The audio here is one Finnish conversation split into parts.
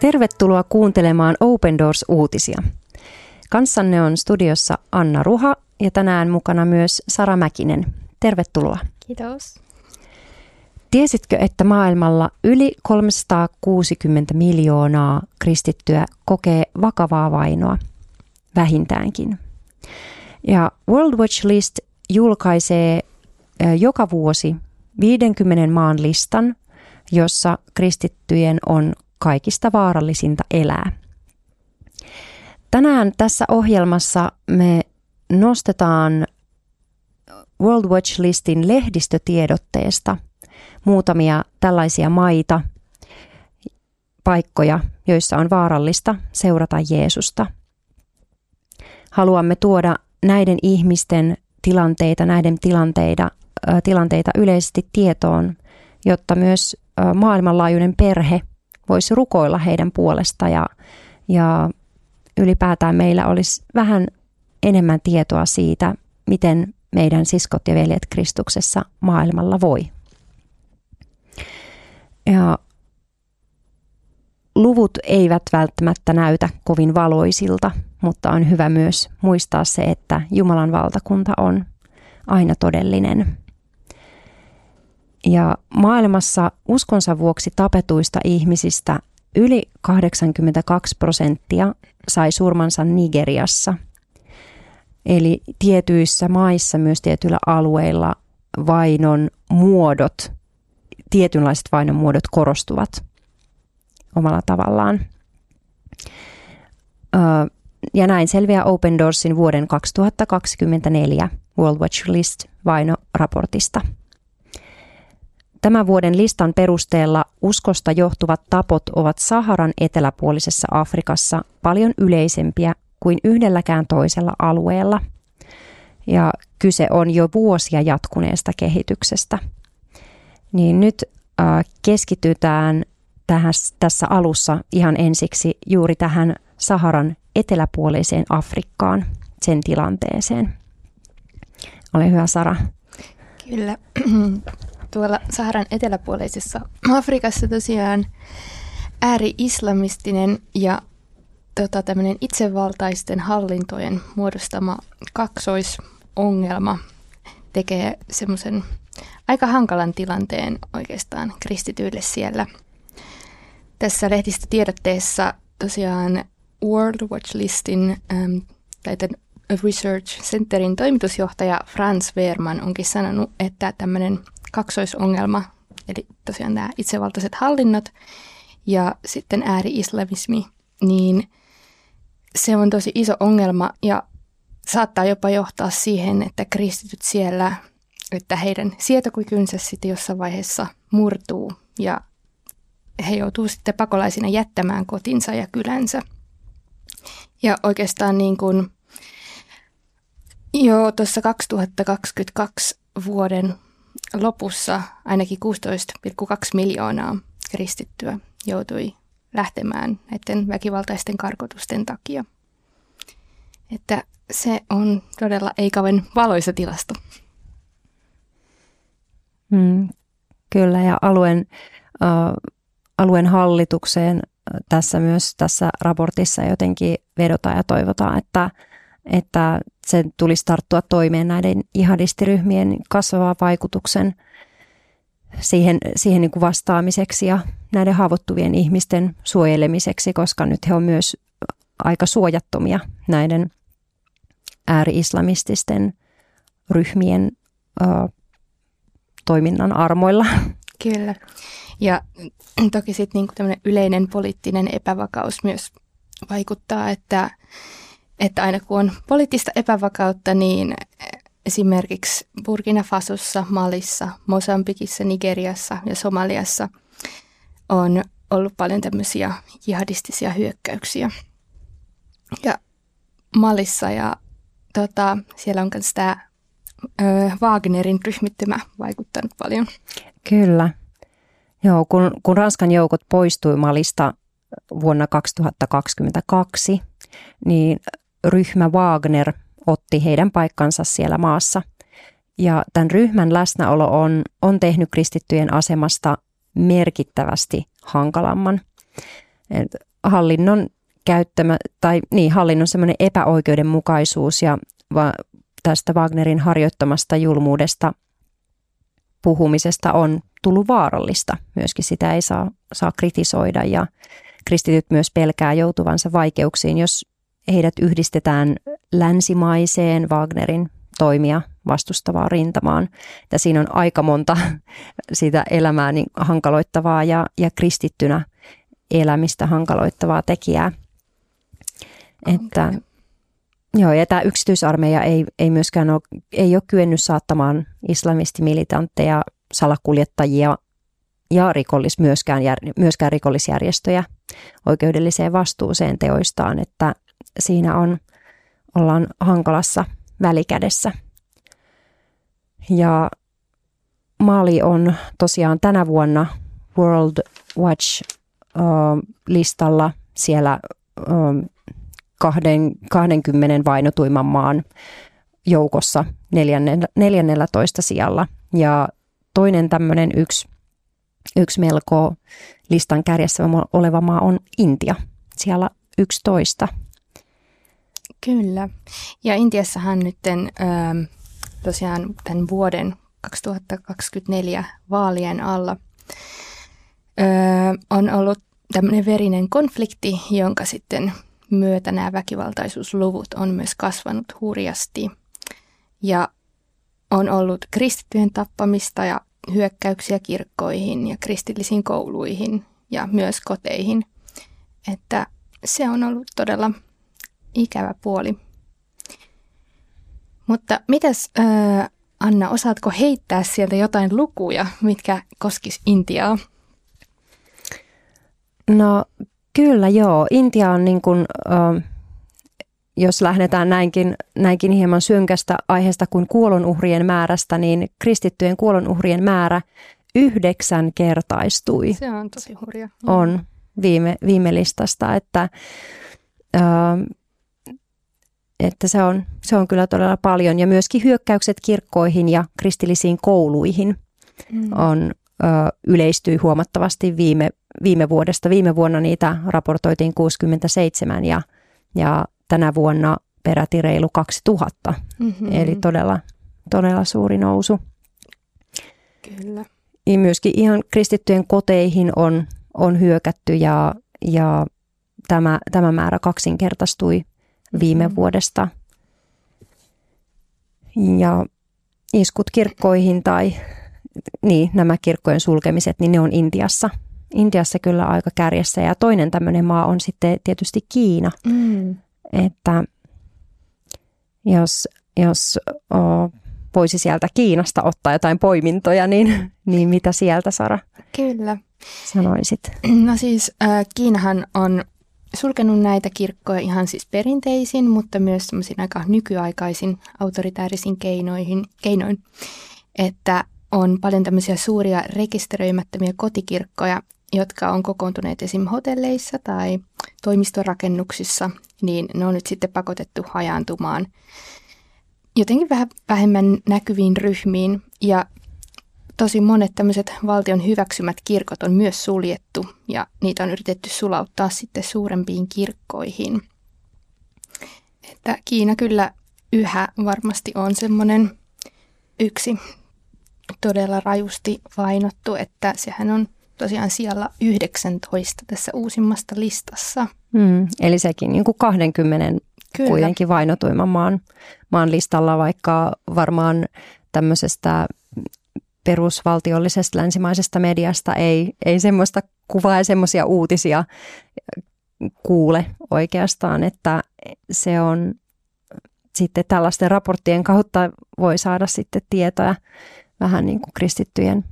Tervetuloa kuuntelemaan Open Doors-uutisia. Kanssanne on studiossa Anna Ruha ja tänään mukana myös Sara Mäkinen. Tervetuloa. Kiitos. Tiesitkö, että maailmalla yli 360 miljoonaa kristittyä kokee vakavaa vainoa? Vähintäänkin. Ja World Watch List julkaisee joka vuosi 50 maan listan, jossa kristittyjen on kaikista vaarallisinta elää. Tänään tässä ohjelmassa me nostetaan World Watch Listin lehdistötiedotteesta muutamia tällaisia maita, paikkoja, joissa on vaarallista seurata Jeesusta. Haluamme tuoda näiden ihmisten tilanteita, näiden tilanteita, tilanteita yleisesti tietoon, jotta myös maailmanlaajuinen perhe voisi rukoilla heidän puolesta ja, ja ylipäätään meillä olisi vähän enemmän tietoa siitä, miten meidän siskot ja veljet Kristuksessa maailmalla voi. Ja luvut eivät välttämättä näytä kovin valoisilta, mutta on hyvä myös muistaa se, että Jumalan valtakunta on aina todellinen. Ja maailmassa uskonsa vuoksi tapetuista ihmisistä yli 82 prosenttia sai surmansa Nigeriassa. Eli tietyissä maissa, myös tietyillä alueilla vainon muodot, tietynlaiset vainon muodot korostuvat omalla tavallaan. Ja näin selviää Open Doorsin vuoden 2024 World Watch List vainoraportista. Tämän vuoden listan perusteella uskosta johtuvat tapot ovat Saharan eteläpuolisessa Afrikassa paljon yleisempiä kuin yhdelläkään toisella alueella. Ja kyse on jo vuosia jatkuneesta kehityksestä. Niin nyt keskitytään tähän, tässä alussa ihan ensiksi juuri tähän Saharan eteläpuoleiseen Afrikkaan, sen tilanteeseen. Ole hyvä, Sara. Kyllä. Tuolla Saharan eteläpuoleisessa Afrikassa tosiaan ääri-islamistinen ja tota, tämmöinen itsevaltaisten hallintojen muodostama kaksoisongelma tekee semmoisen aika hankalan tilanteen oikeastaan kristityille siellä. Tässä lehdistötiedotteessa tosiaan World Watch Listin ähm, tai Research Centerin toimitusjohtaja Franz Wehrman onkin sanonut, että tämmöinen kaksoisongelma, eli tosiaan nämä itsevaltaiset hallinnot ja sitten ääri-islamismi, niin se on tosi iso ongelma ja saattaa jopa johtaa siihen, että kristityt siellä, että heidän sietokykynsä sitten jossain vaiheessa murtuu ja he joutuu sitten pakolaisina jättämään kotinsa ja kylänsä. Ja oikeastaan niin kuin jo tuossa 2022 vuoden lopussa ainakin 16,2 miljoonaa kristittyä joutui lähtemään näiden väkivaltaisten karkotusten takia. Että se on todella ei kauan valoisa tilasto. Mm, kyllä, ja alueen, äh, alueen hallitukseen tässä myös tässä raportissa jotenkin vedotaan ja toivotaan, että, että sen tulisi tarttua toimeen näiden jihadistiryhmien kasvavaa vaikutuksen siihen, siihen niin kuin vastaamiseksi ja näiden haavoittuvien ihmisten suojelemiseksi, koska nyt he on myös aika suojattomia näiden ääri-islamististen ryhmien ö, toiminnan armoilla. Kyllä. Ja toki sitten niinku yleinen poliittinen epävakaus myös vaikuttaa, että että aina kun on poliittista epävakautta, niin esimerkiksi Burkina Fasossa, Malissa, Mosambikissa, Nigeriassa ja Somaliassa on ollut paljon tämmöisiä jihadistisia hyökkäyksiä. Ja Malissa ja tota, siellä on myös tämä Wagnerin ryhmittymä vaikuttanut paljon. Kyllä. Joo, kun, kun Ranskan joukot poistui Malista vuonna 2022, niin ryhmä Wagner otti heidän paikkansa siellä maassa. Ja tämän ryhmän läsnäolo on, on tehnyt kristittyjen asemasta merkittävästi hankalamman. Et hallinnon käyttämä, tai niin, hallinnon semmoinen epäoikeudenmukaisuus ja va, tästä Wagnerin harjoittamasta julmuudesta puhumisesta on tullut vaarallista. Myöskin sitä ei saa, saa kritisoida ja kristityt myös pelkää joutuvansa vaikeuksiin, jos heidät yhdistetään länsimaiseen Wagnerin toimia vastustavaan rintamaan. Ja siinä on aika monta sitä elämää niin hankaloittavaa ja, ja kristittynä elämistä hankaloittavaa tekijää. Että, joo, ja tämä yksityisarmeija ei, ei myöskään ole, ei ole kyennyt saattamaan islamistimilitantteja, salakuljettajia ja rikollis myöskään, myöskään rikollisjärjestöjä oikeudelliseen vastuuseen teoistaan, että siinä on, ollaan hankalassa välikädessä. Ja Mali on tosiaan tänä vuonna World Watch listalla siellä 20 vainotuimman maan joukossa 14 sijalla. Ja toinen tämmöinen yksi, yksi melko listan kärjessä oleva maa on Intia, siellä 11. Kyllä. Ja Intiassahan nyt tosiaan tämän vuoden 2024 vaalien alla on ollut tämmöinen verinen konflikti, jonka sitten myötä nämä väkivaltaisuusluvut on myös kasvanut hurjasti. Ja on ollut kristittyjen tappamista ja hyökkäyksiä kirkkoihin ja kristillisiin kouluihin ja myös koteihin. Että se on ollut todella ikävä puoli. Mutta mitäs äh, Anna, osaatko heittää sieltä jotain lukuja, mitkä koskis Intiaa? No kyllä joo. Intia on niin kuin, äh, jos lähdetään näinkin, näinkin hieman synkästä aiheesta kuin kuolonuhrien määrästä, niin kristittyjen kuolonuhrien määrä yhdeksän kertaistui. Se on tosi hurja. On viime, viime listasta, että, äh, että se, on, se on kyllä todella paljon. Ja myöskin hyökkäykset kirkkoihin ja kristillisiin kouluihin mm. on yleistyi huomattavasti viime, viime vuodesta. Viime vuonna niitä raportoitiin 67 ja, ja tänä vuonna peräti reilu 2000. Mm-hmm. Eli todella, todella suuri nousu. Kyllä. Ja myöskin ihan kristittyjen koteihin on, on hyökätty ja, ja tämä, tämä määrä kaksinkertaistui viime mm-hmm. vuodesta. Ja iskut kirkkoihin tai niin, nämä kirkkojen sulkemiset, niin ne on Intiassa. Intiassa kyllä aika kärjessä ja toinen tämmöinen maa on sitten tietysti Kiina. Mm. Että jos, jos o, voisi sieltä Kiinasta ottaa jotain poimintoja, niin, niin mitä sieltä Sara Kyllä. sanoisit? No siis äh, Kiinahan on sulkenut näitä kirkkoja ihan siis perinteisin, mutta myös aika nykyaikaisin autoritäärisin keinoihin, keinoin, että on paljon tämmöisiä suuria rekisteröimättömiä kotikirkkoja, jotka on kokoontuneet esim. hotelleissa tai toimistorakennuksissa, niin ne on nyt sitten pakotettu hajaantumaan jotenkin vähän vähemmän näkyviin ryhmiin. Ja tosi monet tämmöiset valtion hyväksymät kirkot on myös suljettu ja niitä on yritetty sulauttaa sitten suurempiin kirkkoihin. Että Kiina kyllä yhä varmasti on semmoinen yksi todella rajusti vainottu, että sehän on tosiaan siellä 19 tässä uusimmasta listassa. Mm, eli sekin niin kuin 20 Kyllä. kuitenkin vainotuimman maan, maan listalla, vaikka varmaan tämmöisestä perusvaltiollisesta länsimaisesta mediasta ei, ei semmoista kuvaa ja semmoisia uutisia kuule oikeastaan, että se on sitten tällaisten raporttien kautta voi saada sitten tietoja vähän niin kuin kristittyjen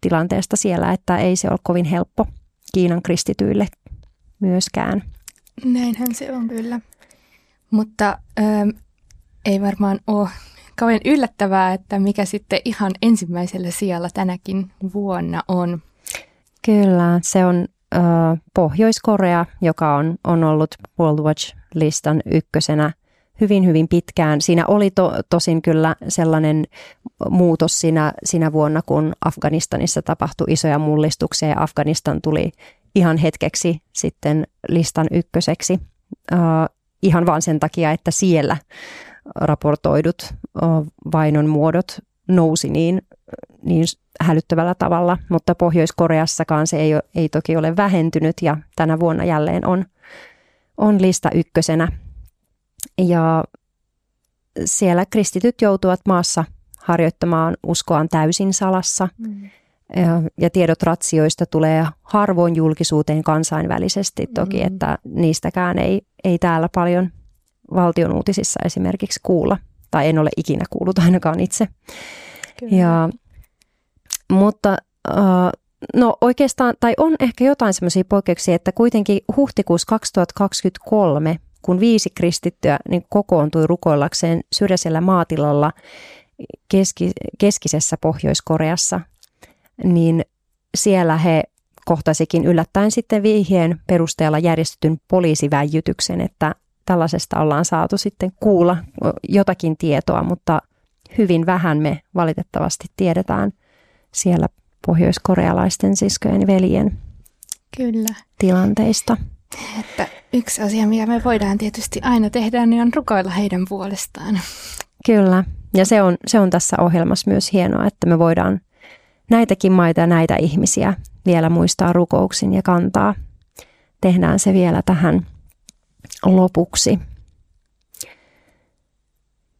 tilanteesta siellä, että ei se ole kovin helppo Kiinan kristityille myöskään. Näinhän se on kyllä. Mutta ähm, ei varmaan ole kauhean yllättävää, että mikä sitten ihan ensimmäisellä sijalla tänäkin vuonna on. Kyllä, se on äh, Pohjois-Korea, joka on, on ollut World Watch-listan ykkösenä – hyvin, hyvin pitkään. Siinä oli to, tosin kyllä sellainen muutos siinä, siinä vuonna, kun Afganistanissa tapahtui isoja mullistuksia ja Afganistan tuli ihan hetkeksi sitten listan ykköseksi uh, ihan vain sen takia, että siellä raportoidut vainon muodot nousi niin, niin hälyttävällä tavalla, mutta Pohjois-Koreassakaan se ei, ei toki ole vähentynyt ja tänä vuonna jälleen on, on lista ykkösenä. Ja siellä kristityt joutuvat maassa harjoittamaan uskoaan täysin salassa. Mm. Ja, ja tiedot ratsioista tulee harvoin julkisuuteen kansainvälisesti toki, mm. että niistäkään ei, ei täällä paljon valtion uutisissa esimerkiksi kuulla. Tai en ole ikinä kuullut ainakaan itse. Kyllä. Ja, mutta uh, no oikeastaan, tai on ehkä jotain semmoisia poikkeuksia, että kuitenkin huhtikuussa 2023, kun viisi kristittyä niin kokoontui rukoillakseen syrjäisellä maatilalla keski, keskisessä Pohjois-Koreassa, niin siellä he kohtasikin yllättäen sitten vihjeen perusteella järjestetyn poliisiväijytyksen, että tällaisesta ollaan saatu sitten kuulla jotakin tietoa, mutta hyvin vähän me valitettavasti tiedetään siellä pohjoiskorealaisten siskojen veljen Kyllä. tilanteista. Että yksi asia, mikä me voidaan tietysti aina tehdä, niin on rukoilla heidän puolestaan. Kyllä, ja se on, se on tässä ohjelmassa myös hienoa, että me voidaan näitäkin maita ja näitä ihmisiä vielä muistaa rukouksin ja kantaa. Tehdään se vielä tähän lopuksi.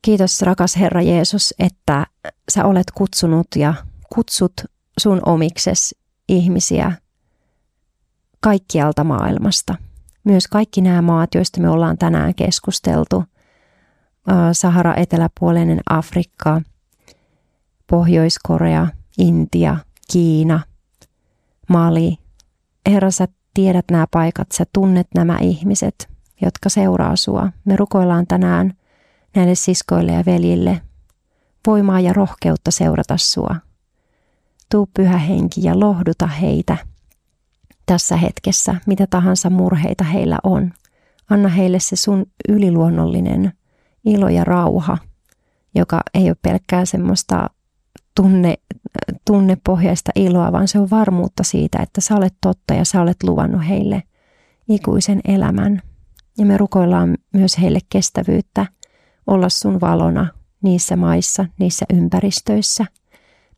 Kiitos rakas Herra Jeesus, että sä olet kutsunut ja kutsut sun omikses ihmisiä kaikkialta maailmasta. Myös kaikki nämä maat, joista me ollaan tänään keskusteltu. Sahara eteläpuolinen Afrikka, Pohjois-Korea, Intia, Kiina, Mali. Herra, sä tiedät nämä paikat, sä tunnet nämä ihmiset, jotka seuraa sua. Me rukoillaan tänään – näille siskoille ja veljille voimaa ja rohkeutta seurata sua. Tuu pyhä henki ja lohduta heitä tässä hetkessä, mitä tahansa murheita heillä on. Anna heille se sun yliluonnollinen ilo ja rauha, joka ei ole pelkkää semmoista tunne, tunnepohjaista iloa, vaan se on varmuutta siitä, että sä olet totta ja sä olet luvannut heille ikuisen elämän. Ja me rukoillaan myös heille kestävyyttä olla sun valona niissä maissa, niissä ympäristöissä,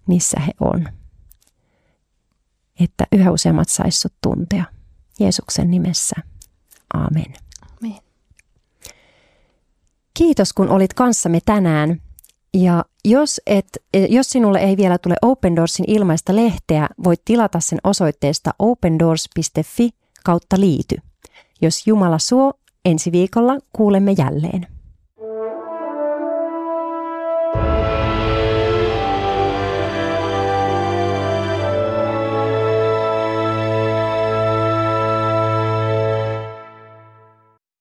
missä he on. Että yhä useammat saissut tuntea. Jeesuksen nimessä. Amen. Amen. Kiitos kun olit kanssamme tänään. Ja jos, et, jos sinulle ei vielä tule Open Doorsin ilmaista lehteä, voit tilata sen osoitteesta opendoors.fi kautta liity. Jos Jumala suo, ensi viikolla kuulemme jälleen.